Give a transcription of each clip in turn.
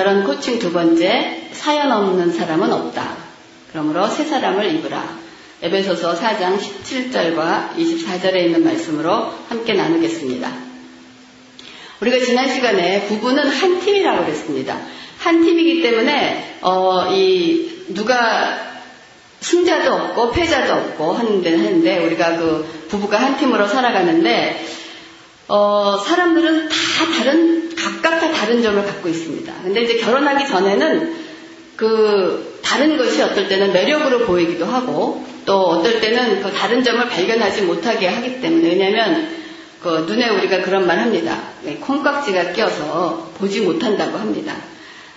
결혼 코칭 두 번째, 사연 없는 사람은 없다. 그러므로 새 사람을 입으라. 에베소서 4장 17절과 24절에 있는 말씀으로 함께 나누겠습니다. 우리가 지난 시간에 부부는 한 팀이라고 그랬습니다. 한 팀이기 때문에 어, 이 누가 승자도 없고 패자도 없고 하는데 하는데 우리가 그 부부가 한 팀으로 살아가는데 어, 사람들은 다 다른 각각 다 다른 점을 갖고 있습니다. 근데 이제 결혼하기 전에는 그 다른 것이 어떨 때는 매력으로 보이기도 하고 또 어떨 때는 그 다른 점을 발견하지 못하게 하기 때문에 왜냐하면 그 눈에 우리가 그런 말 합니다. 네, 콩깍지가 껴서 보지 못한다고 합니다.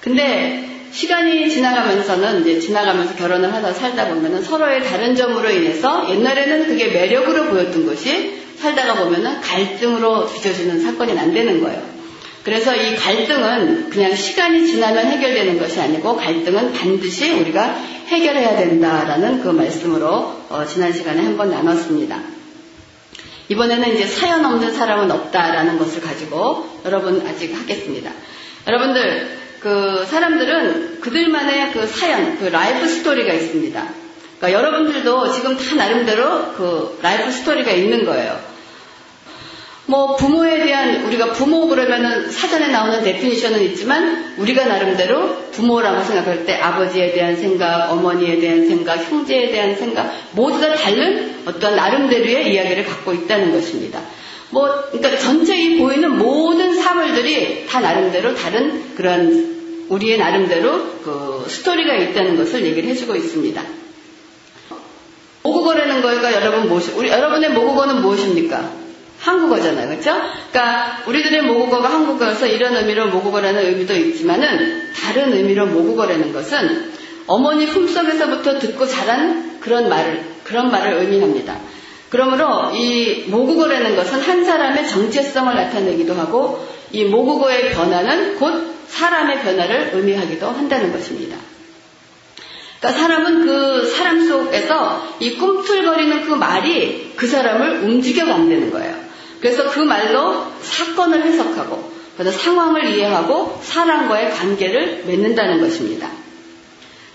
근데 시간이 지나가면서는 이제 지나가면서 결혼을 하다 살다 보면은 서로의 다른 점으로 인해서 옛날에는 그게 매력으로 보였던 것이 살다가 보면은 갈등으로 빚어지는 사건이 난되는 거예요. 그래서 이 갈등은 그냥 시간이 지나면 해결되는 것이 아니고 갈등은 반드시 우리가 해결해야 된다라는 그 말씀으로 어, 지난 시간에 한번 나눴습니다. 이번에는 이제 사연 없는 사람은 없다라는 것을 가지고 여러분 시작하겠습니다. 여러분들 그 사람들은 그들만의 그 사연, 그 life story가 있습니다. 그러니까 여러분들도 지금 다 나름대로 그 life story가 있는 거예요. 뭐 부모에 대한 우리가 부모 그러면은 사전에 나오는 데피니션은 있지만 우리가 나름대로 부모라고 생각할 때 아버지에 대한 생각, 어머니에 대한 생각, 형제에 대한 생각 모두 다 다른 어떤 나름대로의 이야기를 갖고 있다는 것입니다. 뭐 그러니까 전체 이 보이는 모든 사물들이 다 나름대로 다른 그런 우리의 나름대로 그 스토리가 있다는 것을 얘기를 해주고 있습니다. 모국어라는 거가 여러분 무엇이, 우리, 여러분의 모국어는 무엇입니까? 한국어잖아요. 그렇죠? 그러니까 우리들의 모국어가 한국어여서 이런 의미로 모국어라는 의미도 있지만은 다른 의미로 모국어라는 것은 어머니 품속에서부터 듣고 자란 그런 말을 그런 말을 의미합니다. 그러므로 이 모국어라는 것은 한 사람의 정체성을 나타내기도 하고 이 모국어의 변화는 곧 사람의 변화를 의미하기도 한다는 것입니다. 그러니까 사람은 그 사람 속에서 이 꿈틀거리는 그 말이 그 사람을 움직여 만드는 거예요. 그래서 그 말로 사건을 해석하고 그래서 상황을 이해하고 사람과의 관계를 맺는다는 것입니다.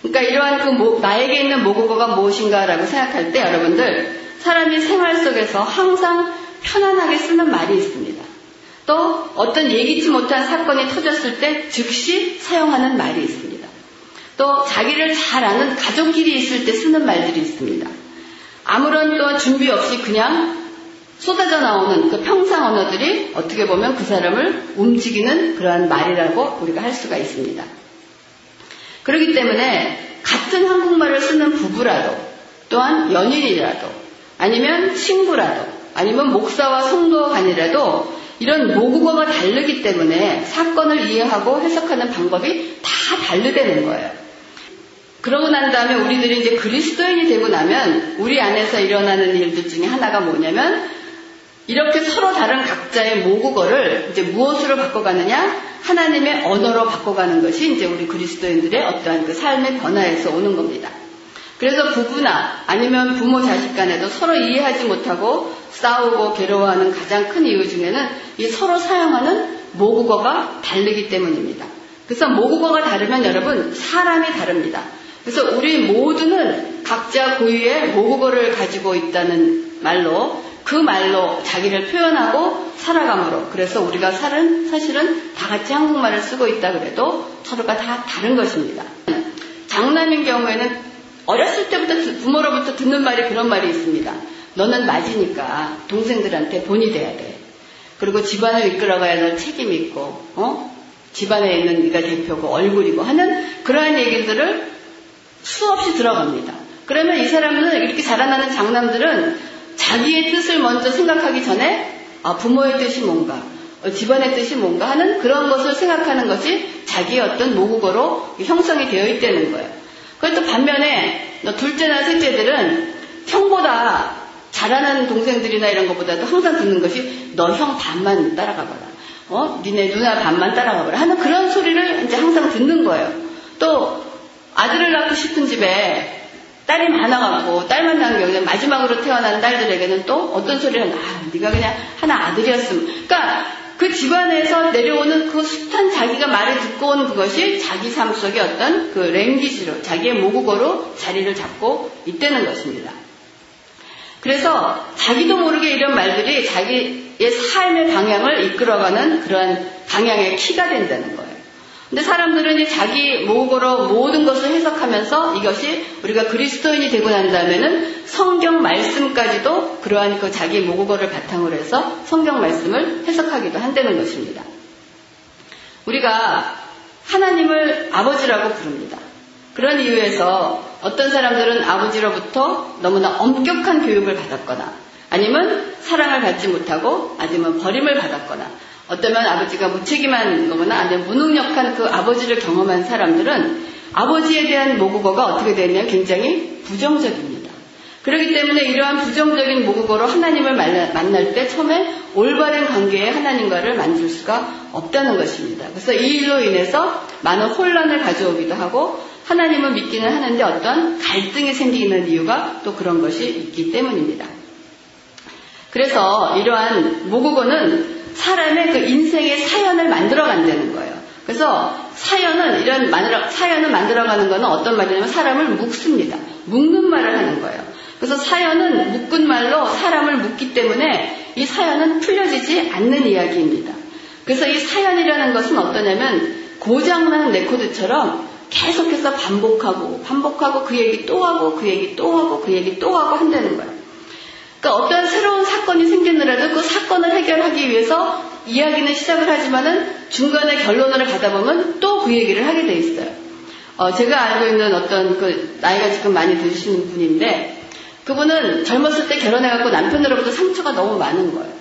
그러니까 이러한 그 모, 나에게 있는 모국어가 무엇인가라고 생각할 때 여러분들 사람이 생활 속에서 항상 편안하게 쓰는 말이 있습니다. 또 어떤 예기치 못한 사건이 터졌을 때 즉시 사용하는 말이 있습니다. 또 자기를 잘 아는 가족끼리 있을 때 쓰는 말들이 있습니다. 아무런 또 준비 없이 그냥 쏟아져 나오는 그 평상 언어들이 어떻게 보면 그 사람을 움직이는 그러한 말이라고 우리가 할 수가 있습니다. 그렇기 때문에 같은 한국말을 쓰는 부부라도 또한 연인이라도 아니면 친구라도 아니면 목사와 성도 간이라도 이런 모국어가 다르기 때문에 사건을 이해하고 해석하는 방법이 다 다르다는 거예요. 그러고 난 다음에 우리들이 이제 그리스도인이 되고 나면 우리 안에서 일어나는 일들 중에 하나가 뭐냐면 이렇게 서로 다른 각자의 모국어를 이제 무엇으로 바꿔가느냐? 하나님의 언어로 바꿔가는 것이 이제 우리 그리스도인들의 어떠한 그 삶의 변화에서 오는 겁니다. 그래서 부부나 아니면 부모 자식 간에도 서로 이해하지 못하고 싸우고 괴로워하는 가장 큰 이유 중에는 이 서로 사용하는 모국어가 다르기 때문입니다. 그래서 모국어가 다르면 여러분 사람이 다릅니다. 그래서 우리 모두는 각자 고유의 모국어를 가지고 있다는 말로 그 말로 자기를 표현하고 살아감으로 그래서 우리가 살은 사실은 다 같이 한국말을 쓰고 있다 그래도 서로가 다 다른 것입니다. 장남인 경우에는 어렸을 때부터 부모로부터 듣는 말이 그런 말이 있습니다. 너는 맞으니까 동생들한테 본이 돼야 돼. 그리고 집안을 이끌어가야 할 책임이 있고, 어? 집안에 있는 네가 대표고 얼굴이고 하는 그러한 얘기들을 수없이 들어갑니다. 그러면 이 사람은 이렇게 자라나는 장남들은 자기의 뜻을 먼저 생각하기 전에 아, 부모의 뜻이 뭔가, 어, 집안의 뜻이 뭔가 하는 그런 것을 생각하는 것이 자기의 어떤 모국어로 형성이 되어 있다는 거예요. 그런데 또 반면에 둘째나 셋째들은 형보다 잘하는 동생들이나 이런 것보다도 항상 듣는 것이 너 형 반만 따라가봐라. 어? 니네 누나 반만 따라가봐라. 하는 그런 소리를 이제 항상 듣는 거예요. 또 아들을 낳고 싶은 집에 딸이 많아갖고 딸만 낳은 경우는 마지막으로 태어난 딸들에게는 또 어떤 소리를 아 네가 그냥 하나 아들이었으면 그러니까 그 집안에서 내려오는 그 숱한 자기가 말을 듣고 온 그것이 자기 삶 속에 어떤 그 랭귀지로, 자기의 모국어로 자리를 잡고 있다는 것입니다. 그래서 자기도 모르게 이런 말들이 자기의 삶의 방향을 이끌어가는 그러한 방향의 키가 된다는 거예요. 근데 사람들은 이 자기 모국어로 모든 것을 해석하면서 이것이 우리가 그리스도인이 되고 난 다음에는 성경 말씀까지도 그러한 그 자기 모국어를 바탕으로 해서 성경 말씀을 해석하기도 한다는 것입니다. 우리가 하나님을 아버지라고 부릅니다. 그런 이유에서 어떤 사람들은 아버지로부터 너무나 엄격한 교육을 받았거나 아니면 사랑을 받지 못하고 아니면 버림을 받았거나 어쩌면 아버지가 무책임한 거거나 아니면 무능력한 그 아버지를 경험한 사람들은 아버지에 대한 모국어가 어떻게 되느냐 굉장히 부정적입니다. 그렇기 때문에 이러한 부정적인 모국어로 하나님을 만날 때 처음에 올바른 관계에 하나님과를 만들 수가 없다는 것입니다. 그래서 이 일로 인해서 많은 혼란을 가져오기도 하고 하나님을 믿기는 하는데 어떤 갈등이 생기는 이유가 또 그런 것이 있기 때문입니다. 그래서 이러한 모국어는 사람의 그 인생의 사연을 만들어 간다는 거예요. 그래서 사연은 이런 만들어, 사연을 만들어 가는 것은 어떤 말이냐면 사람을 묶습니다. 묶는 말을 하는 거예요. 그래서 사연은 묶은 말로 사람을 묶기 때문에 이 사연은 풀려지지 않는 이야기입니다. 그래서 이 사연이라는 것은 어떠냐면 고장난 레코드처럼 계속해서 반복하고 반복하고 그 얘기 또 하고 그 얘기 또 하고 그 얘기 또 하고 한다는 거예요. 그러니까 어떤 새로운 사건이 생겼느라도 그 사건을 해결하기 위해서 이야기는 시작을 하지만은 중간에 결론을 가다 보면 또 그 얘기를 하게 돼 있어요. 어, 제가 알고 있는 어떤 그 나이가 지금 많이 드시는 분인데 그분은 젊었을 때 결혼해갖고 남편으로부터 상처가 너무 많은 거예요.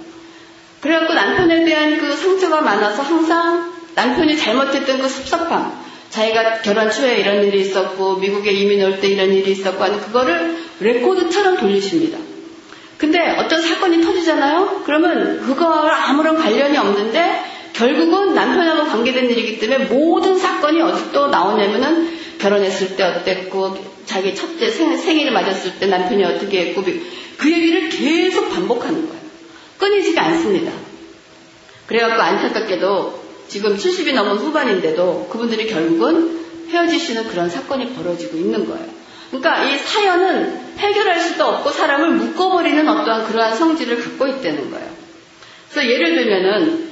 그래갖고 남편에 대한 그 상처가 많아서 항상 남편이 잘못했던 그 섭섭함, 자기가 결혼 초에 이런 일이 있었고 미국에 이민 올 때 이런 일이 있었고 하는 그거를 레코드처럼 돌리십니다. 근데 어떤 사건이 터지잖아요? 그러면 그거와 아무런 관련이 없는데 결국은 남편하고 관계된 일이기 때문에 모든 사건이 어디또 나오냐면은 결혼했을 때 어땠고 자기 첫째 생, 생일을 맞았을 때 남편이 어떻게 했고 그 얘기를 계속 반복하는 거예요. 끊이지가 않습니다. 그래갖고 안타깝게도 지금 70이 넘은 후반인데도 그분들이 결국은 헤어지시는 그런 사건이 벌어지고 있는 거예요. 그러니까 이 사연은 해결할 수도 없고 사람을 묶어버리는 어떠한 그러한 성질을 갖고 있다는 거예요. 그래서 예를 들면은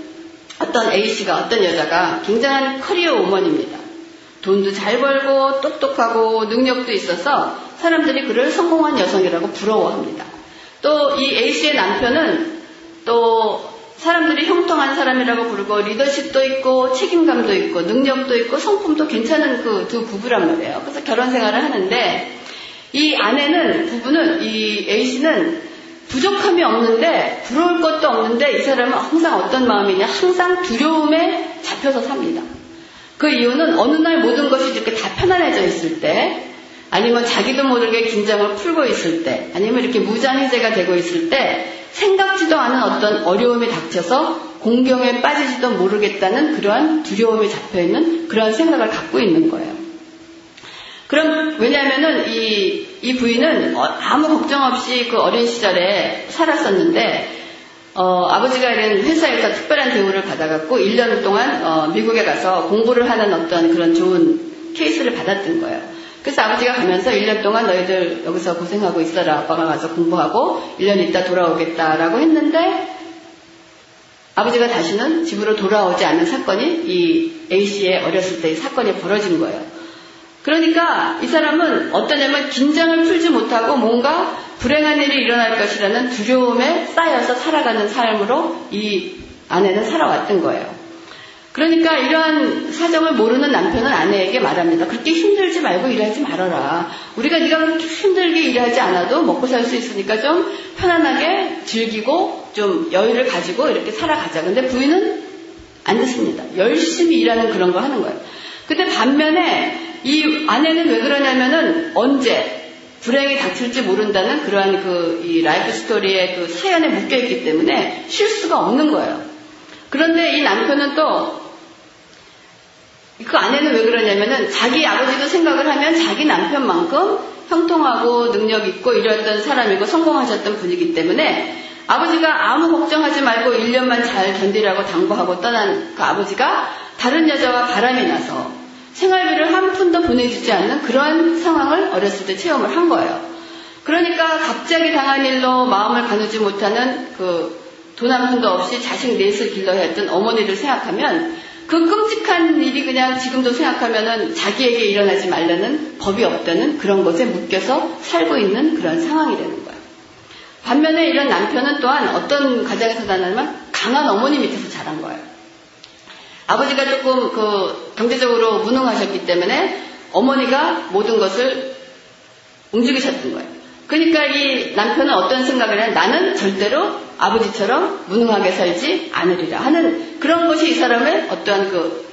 어떤 A씨가 어떤 여자가 굉장한 커리어 우먼입니다. 돈도 잘 벌고 똑똑하고 능력도 있어서 사람들이 그를 성공한 여성이라고 부러워합니다. 또 이 A씨의 남편은 또 사람들이 형통한 사람이라고 부르고 리더십도 있고 책임감도 있고 능력도 있고 성품도 괜찮은 그 두 부부란 말이에요. 그래서 결혼 생활을 하는데 이 아내는 부부는 이 A씨는 부족함이 없는데 부러울 것도 없는데 이 사람은 항상 어떤 마음이냐 항상 두려움에 잡혀서 삽니다. 그 이유는 어느 날 모든 것이 이렇게 다 편안해져 있을 때 아니면 자기도 모르게 긴장을 풀고 있을 때 아니면 이렇게 무장해제가 되고 있을 때 생각지도 않은 어떤 어려움이 닥쳐서 공경에 빠지지도 모르겠다는 그러한 두려움이 잡혀 있는 그러한 생각을 갖고 있는 거예요. 그럼 왜냐하면은 이, 이 부인은 어, 아무 걱정 없이 그 어린 시절에 살았었는데 어, 아버지가 이런 회사에서 특별한 대우를 받아갖고 1년 동안 어, 미국에 가서 공부를 하는 어떤 그런 좋은 케이스를 받았던 거예요. 그래서 아버지가 가면서 1년 동안 너희들 여기서 고생하고 있어라. 아빠가 가서 공부하고 1년 있다 돌아오겠다라고 했는데 아버지가 다시는 집으로 돌아오지 않는 사건이 이 A씨의 어렸을 때의 사건이 벌어진 거예요. 그러니까 이 사람은 어떠냐면 긴장을 풀지 못하고 뭔가 불행한 일이 일어날 것이라는 두려움에 쌓여서 살아가는 삶으로 이 아내는 살아왔던 거예요. 그러니까 이러한 사정을 모르는 남편은 아내에게 말합니다. 그렇게 힘들지 말고 일하지 말아라. 우리가 네가 그렇게 힘들게 일하지 않아도 먹고 살 수 있으니까 좀 편안하게 즐기고 좀 여유를 가지고 이렇게 살아가자. 근데 부인은 안 듣습니다. 열심히 일하는 그런 거 하는 거예요. 근데 반면에 이 아내는 왜 그러냐면은 언제 불행이 닥칠지 모른다는 그러한 그 이 life story의 그 사연에 묶여 있기 때문에 쉴 수가 없는 거예요. 그런데 이 남편은 또 그 아내는 왜 그러냐면은 자기 아버지도 생각을 하면 자기 남편만큼 형통하고 능력 있고 이랬던 사람이고 성공하셨던 분이기 때문에 아버지가 아무 걱정하지 말고 1년만 잘 견디라고 당부하고 떠난 그 아버지가 다른 여자와 바람이 나서 생활비를 한 푼도 보내주지 않는 그러한 상황을 어렸을 때 체험을 한 거예요. 그러니까 갑자기 당한 일로 마음을 가누지 못하는 그 돈 한 푼도 없이 자식 넷을 길러야 했던 어머니를 생각하면 그 끔찍한 일이 그냥 지금도 생각하면은 자기에게 일어나지 말라는 법이 없다는 그런 것에 묶여서 살고 있는 그런 상황이 되는 거예요. 반면에 이런 남편은 또한 어떤 가정에서 나냐면 강한 어머니 밑에서 자란 거예요. 아버지가 조금 그 경제적으로 무능하셨기 때문에 어머니가 모든 것을 움직이셨던 거예요. 그러니까 이 남편은 어떤 생각을 해? 나는 절대로 아버지처럼 무능하게 살지 않으리라 하는 그런 것이 이 사람의 어떠한 그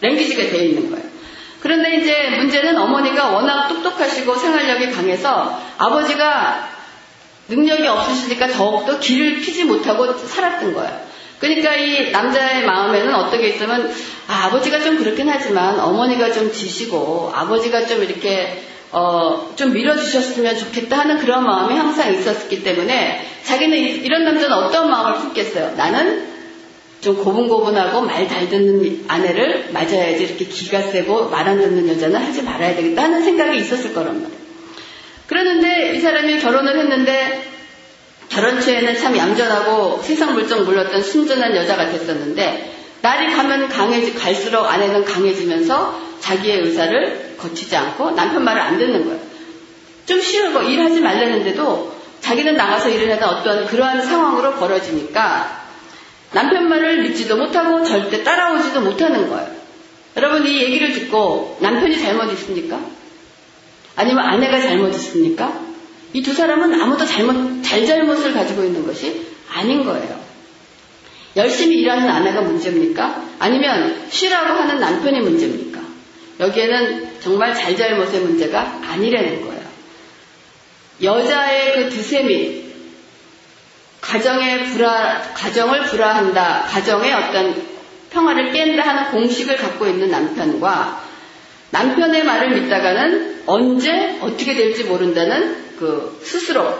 랭귀지가 되어 있는 거예요. 그런데 이제 문제는 어머니가 워낙 똑똑하시고 생활력이 강해서 아버지가 능력이 없으시니까 더욱더 길을 피지 못하고 살았던 거예요. 그러니까 이 남자의 마음에는 어떻게 있으면 아, 아버지가 좀 그렇긴 하지만 어머니가 좀 지시고 아버지가 좀 이렇게 어, 좀 밀어주셨으면 좋겠다 하는 그런 마음이 항상 있었기 때문에 자기는 이, 런 남자는 어떤 마음을 품겠어요? 나는 좀 고분고분하고 말 잘 듣는 아내를 맞아야지 이렇게 기가 세고 말 안 듣는 여자는 하지 말아야 되겠다 하는 생각이 있었을 거란 말이에요. 그러는데 이 사람이 결혼을 했는데 결혼 초에는 참 얌전하고 세상 물정 몰랐던 순전한 여자가 됐었는데 날이 가면 강해지 갈수록 아내는 강해지면서 자기의 의사를 거치지 않고 남편 말을 안 듣는 거예요. 좀 쉬우고 일하지 말라는데도 자기는 나가서 일을 하다 어떤 그러한 상황으로 벌어지니까 남편 말을 믿지도 못하고 절대 따라오지도 못하는 거예요. 여러분 이 얘기를 듣고 남편이 잘못 있습니까? 아니면 아내가 잘못 있습니까? 이 두 사람은 아무도 잘못, 잘잘못을 가지고 있는 것이 아닌 거예요. 열심히 일하는 아내가 문제입니까? 아니면 쉬라고 하는 남편이 문제입니까? 여기에는 정말 잘잘못의 문제가 아니라는 거예요. 여자의 그 드셈이 가정의 불화, 가정을 불화한다, 가정의 어떤 평화를 깬다 하는 공식을 갖고 있는 남편과 남편의 말을 믿다가는 언제 어떻게 될지 모른다는 그 스스로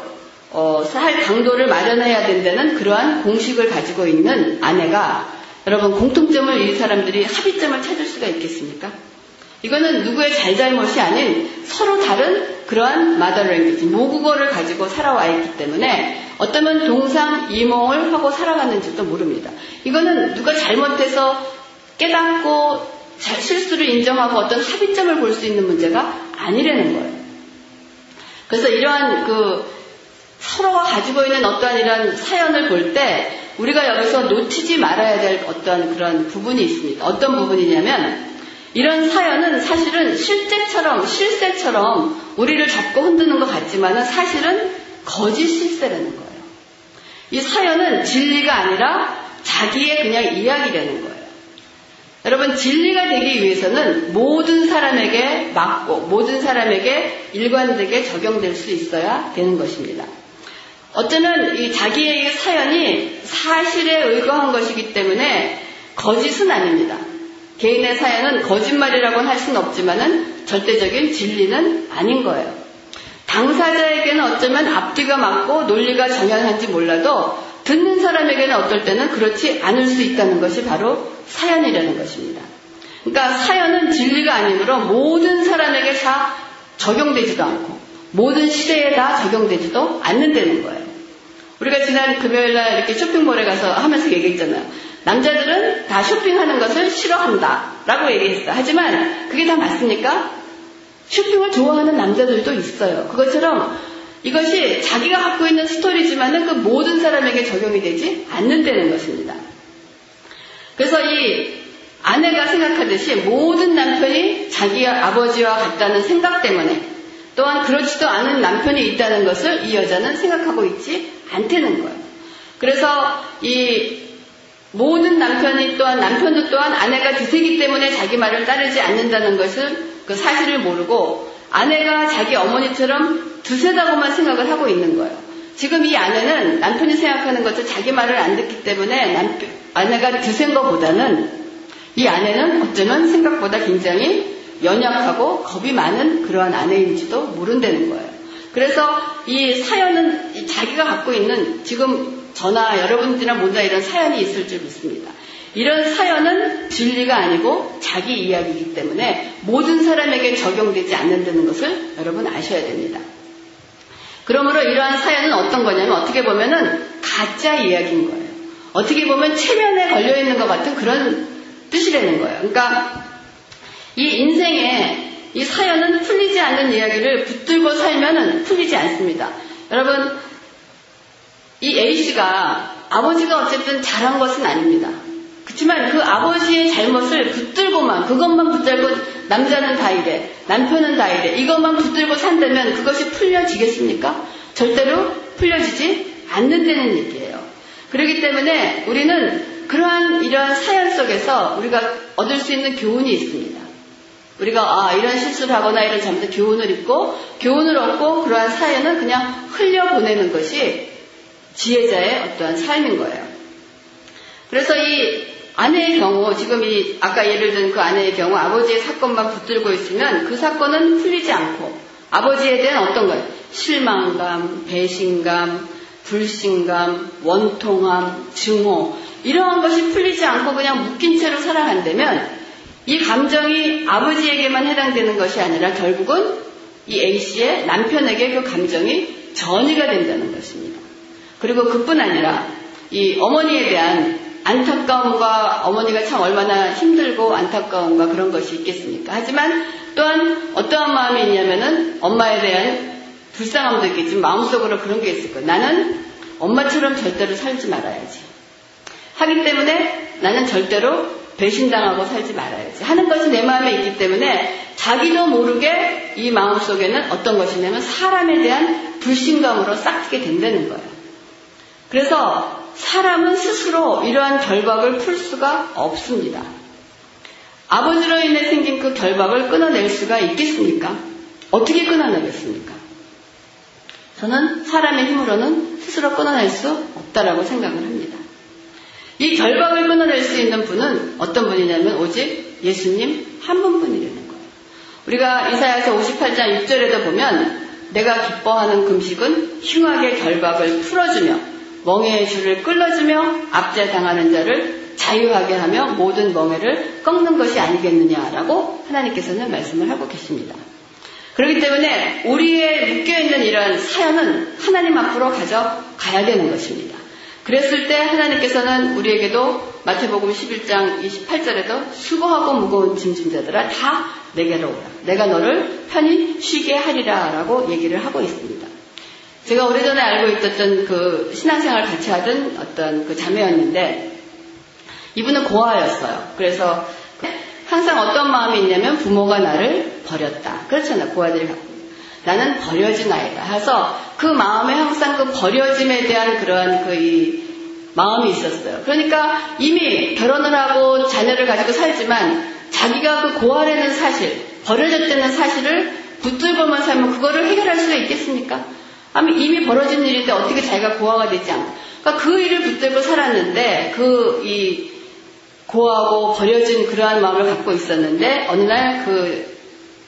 어, 살 강도를 마련해야 된다는 그러한 공식을 가지고 있는 아내가 여러분 공통점을 이 사람들이 합의점을 찾을 수가 있겠습니까? 이거는 누구의 잘잘못이 아닌 서로 다른 그러한 마더랭귀지 모국어를 가지고 살아와 있기 때문에 어쩌면 동상이몽을 하고 살아갔는지도 모릅니다. 이거는 누가 잘못해서 깨닫고 실수를 인정하고 어떤 합의점을 볼 수 있는 문제가 아니라는 거예요. 그래서 이러한 그 서로가 가지고 있는 어떠한 이런 사연을 볼 때 우리가 여기서 놓치지 말아야 될 어떤 그런 부분이 있습니다. 어떤 부분이냐면 이런 사연은 사실은 실제처럼 실세처럼 우리를 잡고 흔드는 것 같지만은 사실은 거짓 실세라는 거예요. 이 사연은 진리가 아니라 자기의 그냥 이야기라는 거예요. 여러분 진리가 되기 위해서는 모든 사람에게 맞고 모든 사람에게 일관되게 적용될 수 있어야 되는 것입니다. 어쩌면 이 자기의 사연이 사실에 의거한 것이기 때문에 거짓은 아닙니다. 개인의 사연은 거짓말이라고는 할 수는 없지만은 절대적인 진리는 아닌 거예요. 당사자에게는 어쩌면 앞뒤가 맞고 논리가 정연한지 몰라도 듣는 사람에게는 어떨 때는 그렇지 않을 수 있다는 것이 바로 사연이라는 것입니다. 그러니까 사연은 진리가 아니므로 모든 사람에게 다 적용되지도 않고 모든 시대에 다 적용되지도 않는다는 거예요. 우리가 지난 금요일 날 이렇게 쇼핑몰에 가서 하면서 얘기했잖아요. 남자들은 다 쇼핑하는 것을 싫어한다 라고 얘기했어요. 하지만 그게 다 맞습니까? 쇼핑을 좋아하는 남자들도 있어요. 그것처럼 이것이 자기가 갖고 있는 스토리지만은 그 모든 사람에게 적용이 되지 않는다는 것입니다. 그래서 이 아내가 생각하듯이 모든 남편이 자기 아버지와 같다는 생각 때문에 또한 그렇지도 않은 남편이 있다는 것을 이 여자는 생각하고 있지 않다는 거예요. 그래서 이 모든 남편이 또한 남편도 또한 아내가 드세기 때문에 자기 말을 따르지 않는다는 것을 그 사실을 모르고 아내가 자기 어머니처럼 두세다고만 생각을 하고 있는 거예요. 지금 이 아내는 남편이 생각하는 것을 자기 말을 안 듣기 때문에 남편, 아내가 드센 것보다는 이 아내는 어쩌면 생각보다 굉장히 연약하고 겁이 많은 그러한 아내인지도 모른다는 거예요. 그래서 이 사연은 자기가 갖고 있는 지금 저나 여러분들이나 모두 이런 사연이 있을 줄 믿습니다. 이런 사연은 진리가 아니고 자기 이야기이기 때문에 모든 사람에게 적용되지 않는다는 것을 여러분 아셔야 됩니다. 그러므로 이러한 사연은 어떤 거냐면 어떻게 보면은 가짜 이야기인 거예요. 어떻게 보면 체면에 걸려 있는 것 같은 그런 뜻이라는 거예요. 그러니까 이 인생에 이 사연은 풀리지 않는 이야기를 붙들고 살면은 풀리지 않습니다. 여러분, 이 A씨가 아버지가 어쨌든 잘한 것은 아닙니다. 그렇지만 그 아버지의 잘못을 붙들고만 그것만 붙들고 남자는 다 이래 남편은 다 이래 이것만 붙들고 산다면 그것이 풀려지겠습니까? 절대로 풀려지지 않는다는 얘기예요. 그렇기 때문에 우리는 그러한 이러한 사연 속에서 우리가 얻을 수 있는 교훈이 있습니다. 우리가 아 이런 실수를 하거나 이런 잘못에 교훈을 입고 교훈을 얻고 그러한 사연은 그냥 흘려보내는 것이 지혜자의 어떠한 삶인 거예요. 그래서 이 아내의 경우, 지금 이, 아까 예를 든 그 아내의 경우 아버지의 사건만 붙들고 있으면 그 사건은 풀리지 않고 아버지에 대한 어떤 거예요? 실망감, 배신감, 불신감, 원통함, 증오, 이러한 것이 풀리지 않고 그냥 묶인 채로 살아간다면 이 감정이 아버지에게만 해당되는 것이 아니라 결국은 이 A씨의 남편에게 그 감정이 전이가 된다는 것입니다. 그리고 그뿐 아니라 이 어머니에 대한 안타까움과 어머니가 참 얼마나 힘들고 안타까움과 그런 것이 있겠습니까? 하지만 또한 어떠한 마음이 있냐면은 엄마에 대한 불쌍함도 있겠지만 마음속으로 그런 게 있을 거예요. 나는 엄마처럼 절대로 살지 말아야지. 하기 때문에 나는 절대로 배신당하고 살지 말아야지. 하는 것이 내 마음에 있기 때문에 자기도 모르게 이 마음 속에는 어떤 것이냐면 사람에 대한 불신감으로 싹트게 된다는 거예요. 그래서 사람은 스스로 이러한 결박을 풀 수가 없습니다. 아버지로 인해 생긴 그 결박을 끊어낼 수가 있겠습니까? 어떻게 끊어내겠습니까? 저는 사람의 힘으로는 스스로 끊어낼 수 없다라고 생각을 합니다. 이 결박을 끊어낼 수 있는 분은 어떤 분이냐면 오직 예수님 한 분뿐이라는 거예요. 우리가 이사야서 58장 6절에도 보면 내가 기뻐하는 금식은 흉하게 결박을 풀어주며 멍해의 줄을 끌어주며 압제당하는 자를 자유하게 하며 모든 멍해를 꺾는 것이 아니겠느냐라고 하나님께서는 말씀을 하고 계십니다. 그렇기 때문에 우리의 묶여있는 이런 사연은 하나님 앞으로 가져가야 되는 것입니다. 그랬을 때 하나님께서는 우리에게도 마태복음 11장 28절에도 수고하고 무거운 짐진자들아 다 내게로 오라. 내가 너를 편히 쉬게 하리라 라고 얘기를 하고 있습니다. 제가 오래전에 알고 있었던 그 신앙생활 같이 하던 어떤 그 자매였는데 이분은 고아였어요. 그래서 항상 어떤 마음이 있냐면 부모가 나를 버렸다. 그렇잖아요. 고아들이 갖고. 나는 버려진 아이다. 해서 그 마음에 항상 그 버려짐에 대한 그러한 그 마음이 있었어요. 그러니까 이미 결혼을 하고 자녀를 가지고 살지만 자기가 그 고아라는 사실, 버려졌다는 사실을 붙들고만 살면 그거를 해결할 수가 있겠습니까? 이미 벌어진 일인데 어떻게 자기가 고아가 되지 않고. 그러니까 그 일을 붙들고 살았는데 그 이 고아고 버려진 그러한 마음을 갖고 있었는데 어느 날 그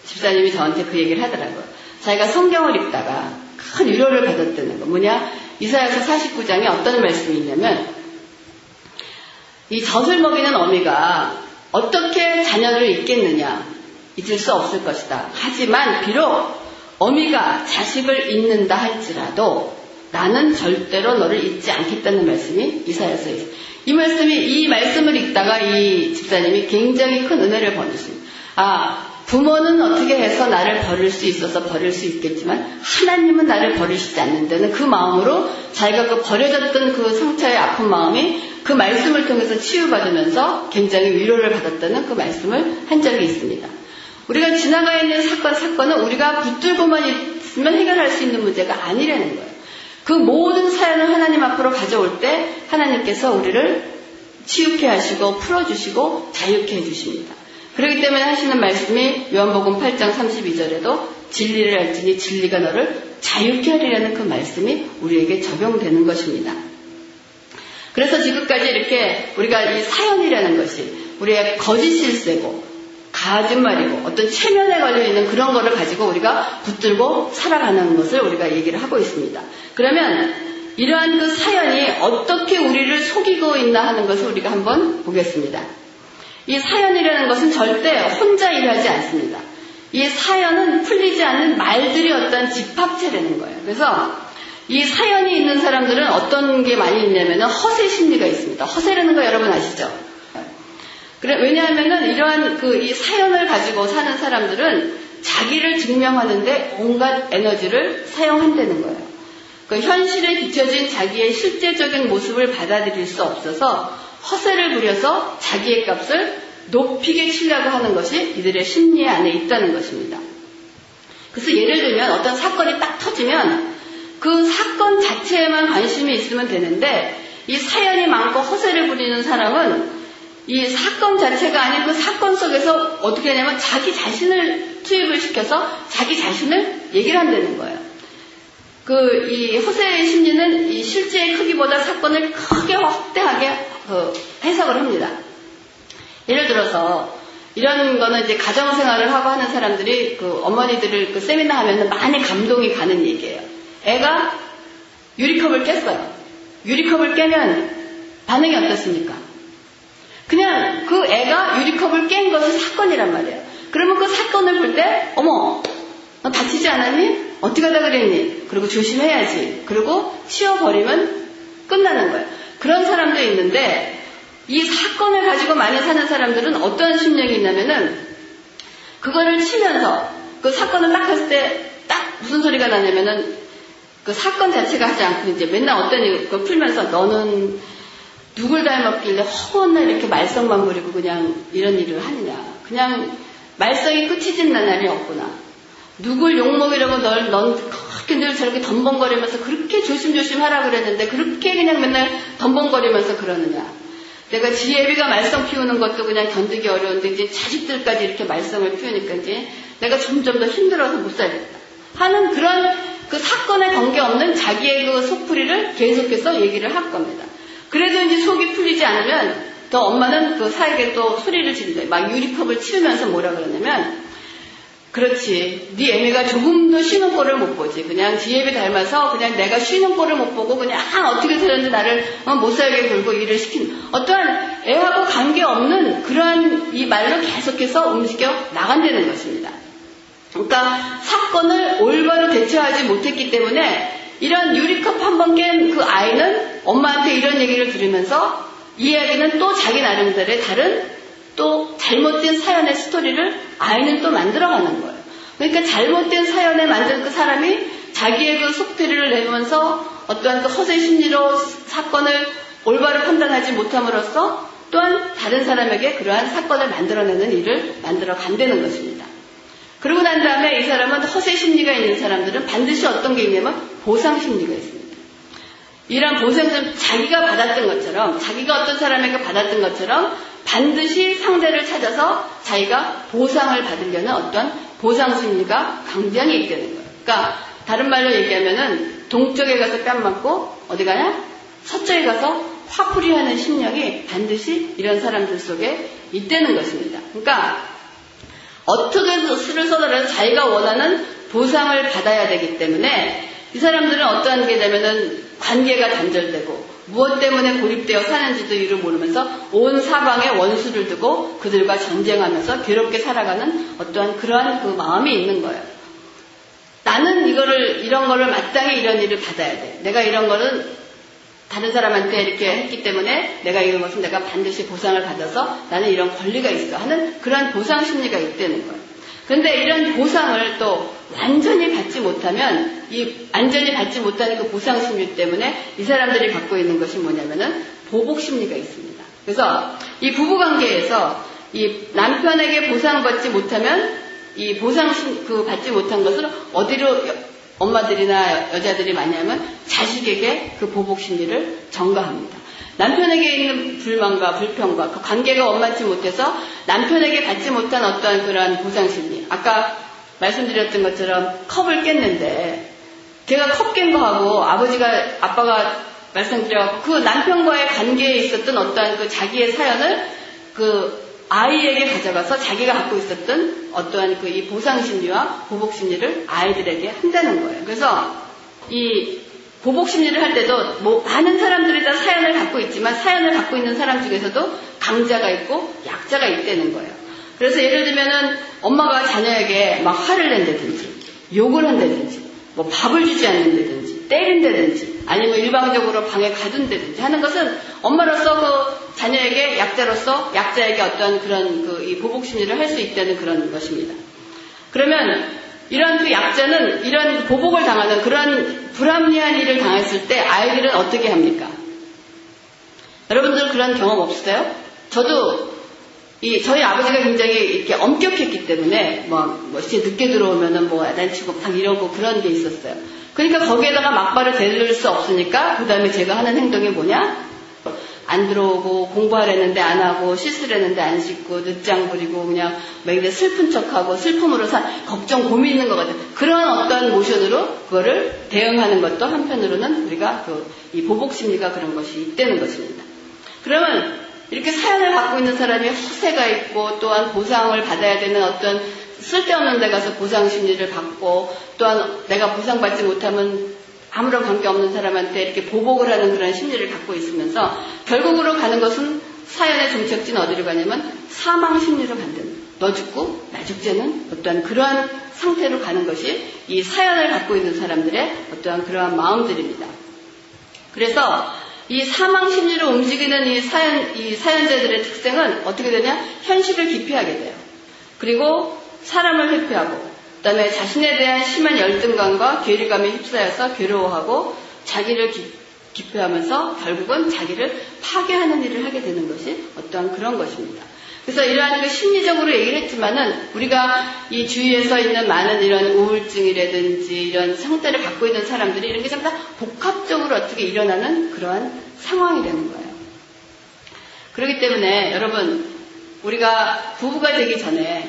집사님이 저한테 그 얘기를 하더라고요. 자기가 성경을 읽다가 큰 위로를 받았다는 거. 뭐냐? 이사야서 49장에 어떤 말씀이 있냐면 이 젖을 먹이는 어미가 어떻게 자녀를 잊겠느냐? 잊을 수 없을 것이다. 하지만 비록 어미가 자식을 잊는다 할지라도 나는 절대로 너를 잊지 않겠다는 말씀이 이사야서에 있어요. 이 말씀이 이 말씀을 읽다가 이 집사님이 굉장히 큰 은혜를 받으십니다. 아 부모는 어떻게 해서 나를 버릴 수 있어서 버릴 수 있겠지만 하나님은 나를 버리시지 않는다는 그 마음으로 자기가 그 버려졌던 그 상처의 아픈 마음이 그 말씀을 통해서 치유받으면서 굉장히 위로를 받았다는 그 말씀을 한 적이 있습니다. 우리가 지나가 있는 사건, 사건은 우리가 붙들고만 있으면 해결할 수 있는 문제가 아니라는 거예요. 그 모든 사연을 하나님 앞으로 가져올 때 하나님께서 우리를 치유케 하시고 풀어주시고 자유케 해주십니다. 그렇기 때문에 하시는 말씀이 요한복음 8장 32절에도 진리를 알지니 진리가 너를 자유케 하리라는 그 말씀이 우리에게 적용되는 것입니다. 그래서 지금까지 이렇게 우리가 이 사연이라는 것이 우리의 거짓 실세고 거짓말이고 어떤 체면에 걸려 있는 그런 거를 가지고 우리가 붙들고 살아가는 것을 우리가 얘기를 하고 있습니다. 그러면 이러한 그 사연이 어떻게 우리를 속이고 있나 하는 것을 우리가 한번 보겠습니다. 이 사연이라는 것은 절대 혼자 일하지 않습니다. 이 사연은 풀리지 않는 말들이 어떤 집합체라는 거예요. 그래서 이 사연이 있는 사람들은 어떤 게 많이 있냐면 허세 심리가 있습니다. 허세라는 거 여러분 아시죠? 그래, 왜냐하면은 이러한 그 이 사연을 가지고 사는 사람들은 자기를 증명하는데 온갖 에너지를 사용한다는 거예요. 그 현실에 비춰진 자기의 실제적인 모습을 받아들일 수 없어서 허세를 부려서 자기의 값을 높이게 치려고 하는 것이 이들의 심리 안에 있다는 것입니다. 그래서 예를 들면 어떤 사건이 딱 터지면 그 사건 자체에만 관심이 있으면 되는데 이 사연이 많고 허세를 부리는 사람은 이 사건 자체가 아닌 그 사건 속에서 어떻게 하냐면 자기 자신을 투입을 시켜서 자기 자신을 얘기를 한다는 거예요. 그이 허세의 심리는 이 실제의 크기보다 사건을 크게 확대하게 그 해석을 합니다. 예를 들어서 이런 거는 이제 가정 생활을 하고 하는 사람들이 그 어머니들을 그 세미나 하면 많이 감동이 가는 얘기예요. 애가 유리컵을 깼어요. 유리컵을 깨면 반응이 어떻습니까? 그냥 그 애가 유리컵을 깬 것은 사건이란 말이에요. 그러면 그 사건을 볼 때, 어머, 너 다치지 않았니? 어떻게 하다 그랬니? 그리고 조심해야지. 그리고 치워버리면 끝나는 거예요. 그런 사람도 있는데, 이 사건을 가지고 많이 사는 사람들은 어떤 심령이 있냐면은, 그거를 치면서, 그 사건을 딱 했을 때, 딱 무슨 소리가 나냐면은, 그 사건 자체가 하지 않고 이제 맨날 어떤 걸 풀면서 너는 누굴 닮았길래 허언날 이렇게 말썽만 부리고 그냥 이런 일을 하느냐. 그냥 말썽이 끝이진 날이 없구나. 누굴 욕먹이려고 널, 넌 그렇게 늘 저렇게 덤벙거리면서 그렇게 조심조심 하라 그랬는데 그렇게 그냥 맨날 덤벙거리면서 그러느냐. 내가 지혜비가 말썽 피우는 것도 그냥 견디기 어려운데 이제 자식들까지 이렇게 말썽을 피우니까 이제 내가 점점 더 힘들어서 못 살겠다. 하는 그런 그 사건에 관계없는 자기의 그 속풀이를 계속해서 얘기를 할 겁니다. 그래도 이제 속이 풀리지 않으면 또 엄마는 그 사에게 또 소리를 지른다. 막 유리컵을 치우면서 뭐라 그러냐면 그렇지. 네 애미가 조금도 쉬는 꼴을 못 보지. 그냥 지혜비 닮아서 그냥 내가 쉬는 꼴을 못 보고 그냥 어떻게 살았는지 나를 어, 못 살게 굴고 일을 시킨 어떠한 애하고 관계없는 그러한 이 말로 계속해서 움직여 나간다는 것입니다. 그러니까 사건을 올바로 대처하지 못했기 때문에 이런 유리컵 한 번 깬 그 아이는 엄마한테 이런 얘기를 들으면서 이 이야기는 또 자기 나름대로의 다른 또 잘못된 사연의 스토리를 아이는 또 만들어가는 거예요. 그러니까 잘못된 사연에 만든 그 사람이 자기의 그 속들이를 내면서 어떠한 그 허세 심리로 사건을 올바로 판단하지 못함으로써 또한 다른 사람에게 그러한 사건을 만들어내는 일을 만들어 간다는 것입니다. 그러고 난 다음에 이 사람은 허세 심리가 있는 사람들은 반드시 어떤 게 있냐면 보상 심리가 있습니다. 이런 보상은 자기가 받았던 것처럼 자기가 어떤 사람에게 받았던 것처럼 반드시 상대를 찾아서 자기가 보상을 받으려는 어떤 보상 심리가 강장에 있다는 거예요. 그러니까 다른 말로 얘기하면은 동쪽에 가서 뺨 맞고 어디 가냐? 서쪽에 가서 화풀이하는 심령이 반드시 이런 사람들 속에 있다는 것입니다. 그러니까 어떻게 수를 써더라도 자기가 원하는 보상을 받아야 되기 때문에 이 사람들은 어떠한 게 되면은 관계가 단절되고 무엇 때문에 고립되어 사는지도 이를 모르면서 온 사방에 원수를 두고 그들과 전쟁하면서 괴롭게 살아가는 어떠한 그러한 그 마음이 있는 거예요. 나는 이거를 이런 거를 마땅히 이런 일을 받아야 돼. 내가 이런 거는 다른 사람한테 이렇게 했기 때문에 내가 이런 것은 내가 반드시 보상을 받아서 나는 이런 권리가 있어 하는 그런 보상 심리가 있다는 거예요. 그런데 이런 보상을 또 완전히 받지 못하면 이 완전히 받지 못하는 그 보상 심리 때문에 이 사람들이 갖고 있는 것이 뭐냐면은 보복 심리가 있습니다. 그래서 이 부부 관계에서 이 남편에게 보상받지 못하면 이 보상 그 받지 못한 것을 어디로 엄마들이나 여자들이 많이 하면 자식에게 그 보복 심리를 전가합니다. 남편에게 있는 불만과 불평과 그 관계가 원만치 못해서 남편에게 받지 못한 어떠한 그러한 보상 심리. 아까 말씀드렸던 것처럼 컵을 깼는데 걔가 컵 깬 거하고 아버지가 아빠가 말씀드려갖고 그 남편과의 관계에 있었던 어떠한 그 자기의 사연을 그 아이에게 가져가서 자기가 갖고 있었던 어떠한 그 이 보상 심리와 보복 심리를 아이들에게 한다는 거예요. 그래서 이 보복 심리를 할 때도 뭐 많은 사람들이 다 사연을 갖고 있지만 사연을 갖고 있는 사람 중에서도 강자가 있고 약자가 있다는 거예요. 그래서 예를 들면은 엄마가 자녀에게 막 화를 낸다든지 욕을 한다든지 뭐 밥을 주지 않는다든지 때린다든지 아니면 일방적으로 방에 가둔다든지 하는 것은 엄마로서 그 자녀에게 약자로서 약자에게 어떤 그런 그 이 보복 심리를 할 수 있다는 그런 것입니다. 그러면 이런 그 약자는 이런 보복을 당하는 그런 불합리한 일을 당했을 때 아이들은 어떻게 합니까? 여러분들 그런 경험 없으세요? 저도 이 저희 아버지가 굉장히 이렇게 엄격했기 때문에 뭐, 뭐 진짜 늦게 들어오면은 뭐 야단치고 막 이러고 그런 게 있었어요. 그러니까 거기에다가 막발을 대들 수 없으니까 그 다음에 제가 하는 행동이 뭐냐? 안 들어오고 공부하려는데 안 하고 씻으려는데 안 씻고 늦장 부리고 그냥 막 슬픈 척하고 슬픔으로 산 걱정 고민 있는 것 같아요. 그런 어떤 모션으로 그거를 대응하는 것도 한편으로는 우리가 그 이 보복 심리가 그런 것이 있다는 것입니다. 그러면 이렇게 사연을 갖고 있는 사람이 허세가 있고 또한 보상을 받아야 되는 어떤 쓸데없는 데 가서 보상 심리를 받고 또한 내가 보상받지 못하면 아무런 관계 없는 사람한테 이렇게 보복을 하는 그런 심리를 갖고 있으면서 결국으로 가는 것은 사연의 종착지는 어디로 가냐면 사망 심리로 간다는 너 죽고 나 죽지는 어떠한 그러한 상태로 가는 것이 이 사연을 갖고 있는 사람들의 어떠한 그러한 마음들입니다. 그래서 이 사망 심리로 움직이는 이 사연, 이 사연자들의 특성은 어떻게 되냐? 현실을 기피하게 돼요. 그리고 사람을 회피하고, 그 다음에 자신에 대한 심한 열등감과 괴리감에 휩싸여서 괴로워하고, 자기를 기, 기피하면서 결국은 자기를 파괴하는 일을 하게 되는 것이 어떠한 그런 것입니다. 그래서 이러한 그 심리적으로 얘기를 했지만은 우리가 이 주위에서 있는 많은 이런 우울증이라든지 이런 상태를 갖고 있는 사람들이 이런 게 전부 다 복합적으로 어떻게 일어나는 그러한 상황이 되는 거예요. 그렇기 때문에 여러분 우리가 부부가 되기 전에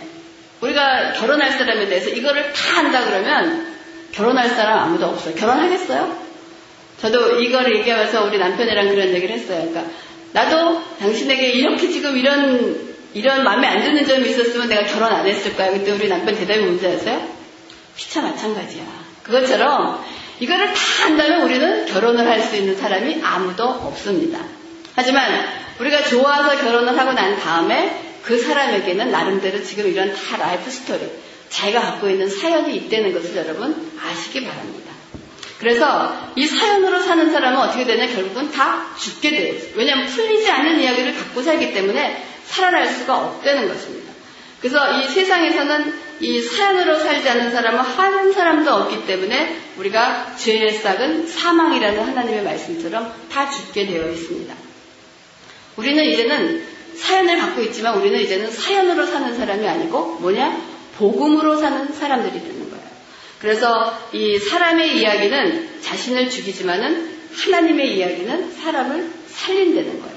우리가 결혼할 사람에 대해서 이거를 다 한다 그러면 결혼할 사람 아무도 없어요. 결혼하겠어요? 저도 이거를 얘기하면서 우리 남편이랑 그런 얘기를 했어요. 그러니까 나도 당신에게 이렇게 지금 이런 이런 마음에 안 드는 점이 있었으면 내가 결혼 안 했을 거야. 그때 우리 남편 대답이 뭔지 아세요? 피차 마찬가지야. 그것처럼 이거를 다 한다면 우리는 결혼을 할 수 있는 사람이 아무도 없습니다. 하지만 우리가 좋아서 결혼을 하고 난 다음에 그 사람에게는 나름대로 지금 이런 다 life story, 자기가 갖고 있는 사연이 있다는 것을 여러분 아시기 바랍니다. 그래서 이 사연으로 사는 사람은 어떻게 되냐 결국은 다 죽게 돼요. 왜냐하면 풀리지 않는 이야기를 갖고 살기 때문에 살아날 수가 없다는 것입니다. 그래서 이 세상에서는 이 사연으로 살지 않는 사람은 한 사람도 없기 때문에 우리가 죄의 싹은 사망이라는 하나님의 말씀처럼 다 죽게 되어 있습니다. 우리는 이제는 사연을 갖고 있지만 우리는 이제는 사연으로 사는 사람이 아니고 뭐냐? 복음으로 사는 사람들이 되는 거예요. 그래서 이 사람의 이야기는 자신을 죽이지만은 하나님의 이야기는 사람을 살린다는 거예요.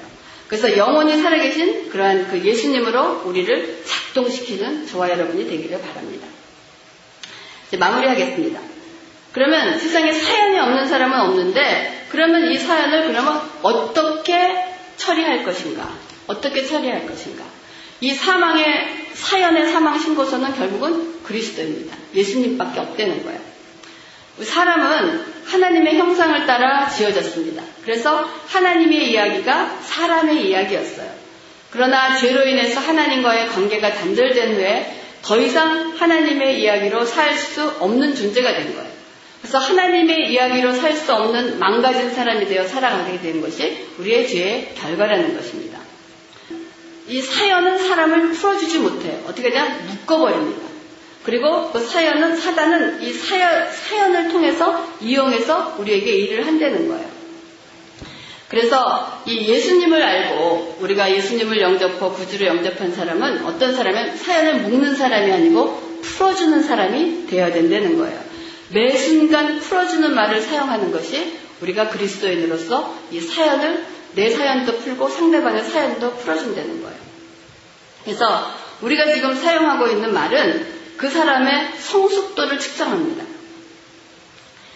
그래서 영원히 살아계신 그러한 그 예수님으로 우리를 작동시키는 저와 여러분이 되기를 바랍니다. 이제 마무리하겠습니다. 그러면 세상에 사연이 없는 사람은 없는데 그러면 이 사연을 그러면 어떻게 처리할 것인가? 어떻게 처리할 것인가? 이 사망의 사연의 사망 신고서는 결국은 그리스도입니다. 예수님밖에 없다는 거예요. 사람은 하나님의 형상을 따라 지어졌습니다. 그래서 하나님의 이야기가 사람의 이야기였어요. 그러나 죄로 인해서 하나님과의 관계가 단절된 후에 더 이상 하나님의 이야기로 살 수 없는 존재가 된 거예요. 그래서 하나님의 이야기로 살 수 없는 망가진 사람이 되어 살아가게 된 것이 우리의 죄의 결과라는 것입니다. 이 사연은 사람을 풀어주지 못해요. 어떻게 되냐? 묶어버립니다. 그리고 그 사연은 사단은 이 사연, 사연을 통해서 이용해서 우리에게 일을 한다는 거예요. 그래서 이 예수님을 알고 우리가 예수님을 영접하고 구주를 영접한 사람은 어떤 사람은 사연을 묶는 사람이 아니고 풀어주는 사람이 되어야 된다는 거예요. 매 순간 풀어주는 말을 사용하는 것이 우리가 그리스도인으로서 이 사연을 내 사연도 풀고 상대방의 사연도 풀어준다는 거예요. 그래서 우리가 지금 사용하고 있는 말은 그 사람의 성숙도를 측정합니다.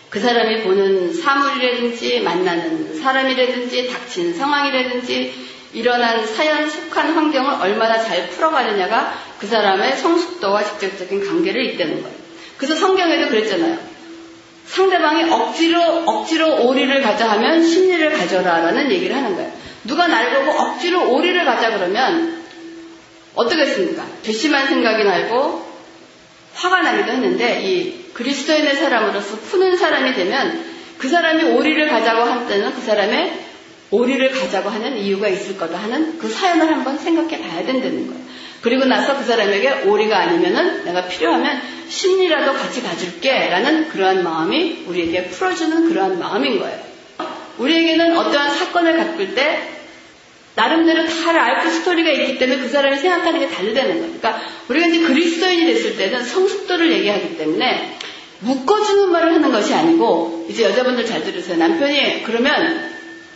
그 사람이 보는 사물이라든지 만나는 사람이라든지 닥친 상황이라든지 일어난 사연 속한 환경을 얼마나 잘 풀어가느냐가 그 사람의 성숙도와 직접적인 관계를 잇대는 거예요. 그래서 성경에도 그랬잖아요. 상대방이 억지로 억지로 오리를 가자 하면 심리를 가져라라는 얘기를 하는 거예요. 누가 날 보고 억지로 오리를 가자 그러면 어떻겠습니까? 괘씸한 생각이 날고 화가 나기도 했는데 이 그리스도인의 사람으로서 푸는 사람이 되면 그 사람이 오리를 가자고 할 때는 그 사람의 오리를 가자고 하는 이유가 있을 거다 하는 그 사연을 한번 생각해 봐야 된다는 거예요. 그리고 나서 그 사람에게 오리가 아니면은 내가 필요하면 십 리라도 같이 가줄게 라는 그러한 마음이 우리에게 풀어주는 그러한 마음인 거예요. 우리에게는 어떠한 사건을 겪을 때 나름대로 다 life story가 있기 때문에 그 사람이 생각하는 게 다르다는 거예요. 그러니까 우리가 이제 그리스도인이 됐을 때는 성숙도를 얘기하기 때문에 묶어주는 말을 하는 것이 아니고 이제 여자분들 잘 들으세요. 남편이 그러면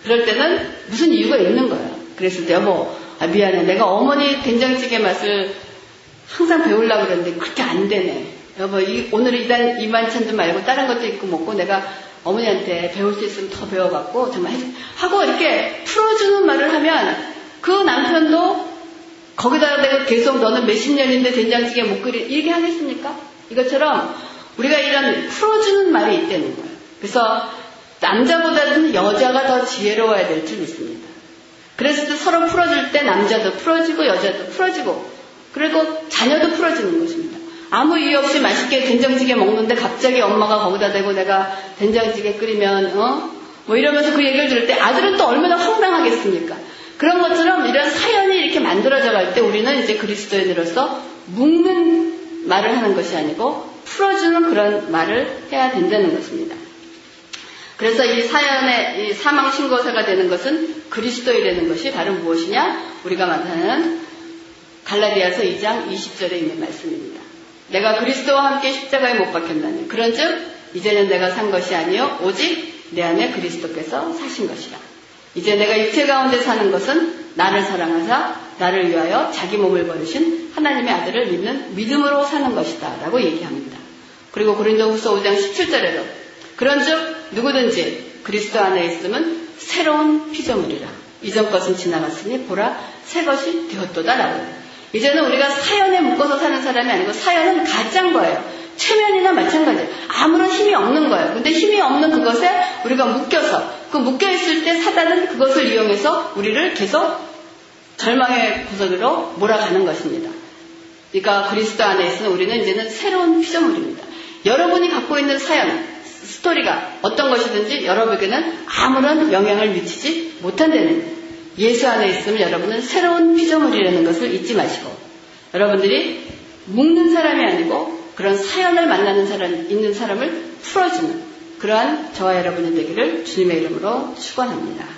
그럴 때는 무슨 이유가 있는 거예요. 그랬을 때 여보 아, 미안해 내가 어머니 된장찌개 맛을 항상 배우려고 그랬는데 그렇게 안 되네. 여보 이, 오늘 이단 이만찬도 말고 다른 것도 있고 먹고 내가 어머니한테 배울 수 있으면 더 배워갖고 정말 해, 하고 이렇게 풀어주는 말을 하면 그 남편도 거기다가 내가 계속 너는 몇십 년인데 된장찌개 못 끓이 이렇게 하겠습니까? 이것처럼 우리가 이런 풀어주는 말이 있다는 거예요. 그래서 남자보다는 여자가 더 지혜로워야 될 줄 믿습니다. 그래서 서로 풀어줄 때 남자도 풀어지고 여자도 풀어지고 그리고 자녀도 풀어지는 것입니다. 아무 이유 없이 맛있게 된장찌개 먹는데 갑자기 엄마가 거기다 대고 내가 된장찌개 끓이면 어? 뭐 이러면서 그 얘기를 들을 때 아들은 또 얼마나 황당하겠습니까? 그런 것처럼 이런 사연이 이렇게 만들어져 갈 때 우리는 이제 그리스도인으로서 묶는 말을 하는 것이 아니고 풀어주는 그런 말을 해야 된다는 것입니다. 그래서 이 사연의 이 사망 신고사가 되는 것은 그리스도이라는 것이 바로 무엇이냐? 우리가 만나는 갈라디아서 2장 20절에 있는 말씀입니다. 내가 그리스도와 함께 십자가에 못 박혔나니 그런즉 이제는 내가 산 것이 아니요 오직 내 안에 그리스도께서 사신 것이라. 이제 내가 육체 가운데 사는 것은 나를 사랑하사 나를 위하여 자기 몸을 버리신 하나님의 아들을 믿는 믿음으로 사는 것이다 라고 얘기합니다. 그리고 고린도후서 5장 17절에도 그런즉 누구든지 그리스도 안에 있으면 새로운 피조물이라. 이전 것은 지나갔으니 보라 새 것이 되었도다라고. 이제는 우리가 사연에 묶어서 사는 사람이 아니고 사연은 가짜인 거예요. 최면이나 마찬가지예요. 아무런 힘이 없는 거예요. 근데 힘이 없는 그것에 우리가 묶여서 그 묶여 있을 때 사단은 그것을 이용해서 우리를 계속 절망의 구석으로 몰아가는 것입니다. 그러니까 그리스도 안에 있으면 우리는 이제는 새로운 피조물입니다. 여러분이 갖고 있는 사연, 스토리가 어떤 것이든지 여러분에게는 아무런 영향을 미치지 못한다는 예수 안에 있으면 여러분은 새로운 피조물이라는 것을 잊지 마시고 여러분들이 묶는 사람이 아니고 그런 사연을 만나는 사람, 있는 사람을 풀어주는 그러한 저와 여러분의 되기를 주님의 이름으로 축원합니다.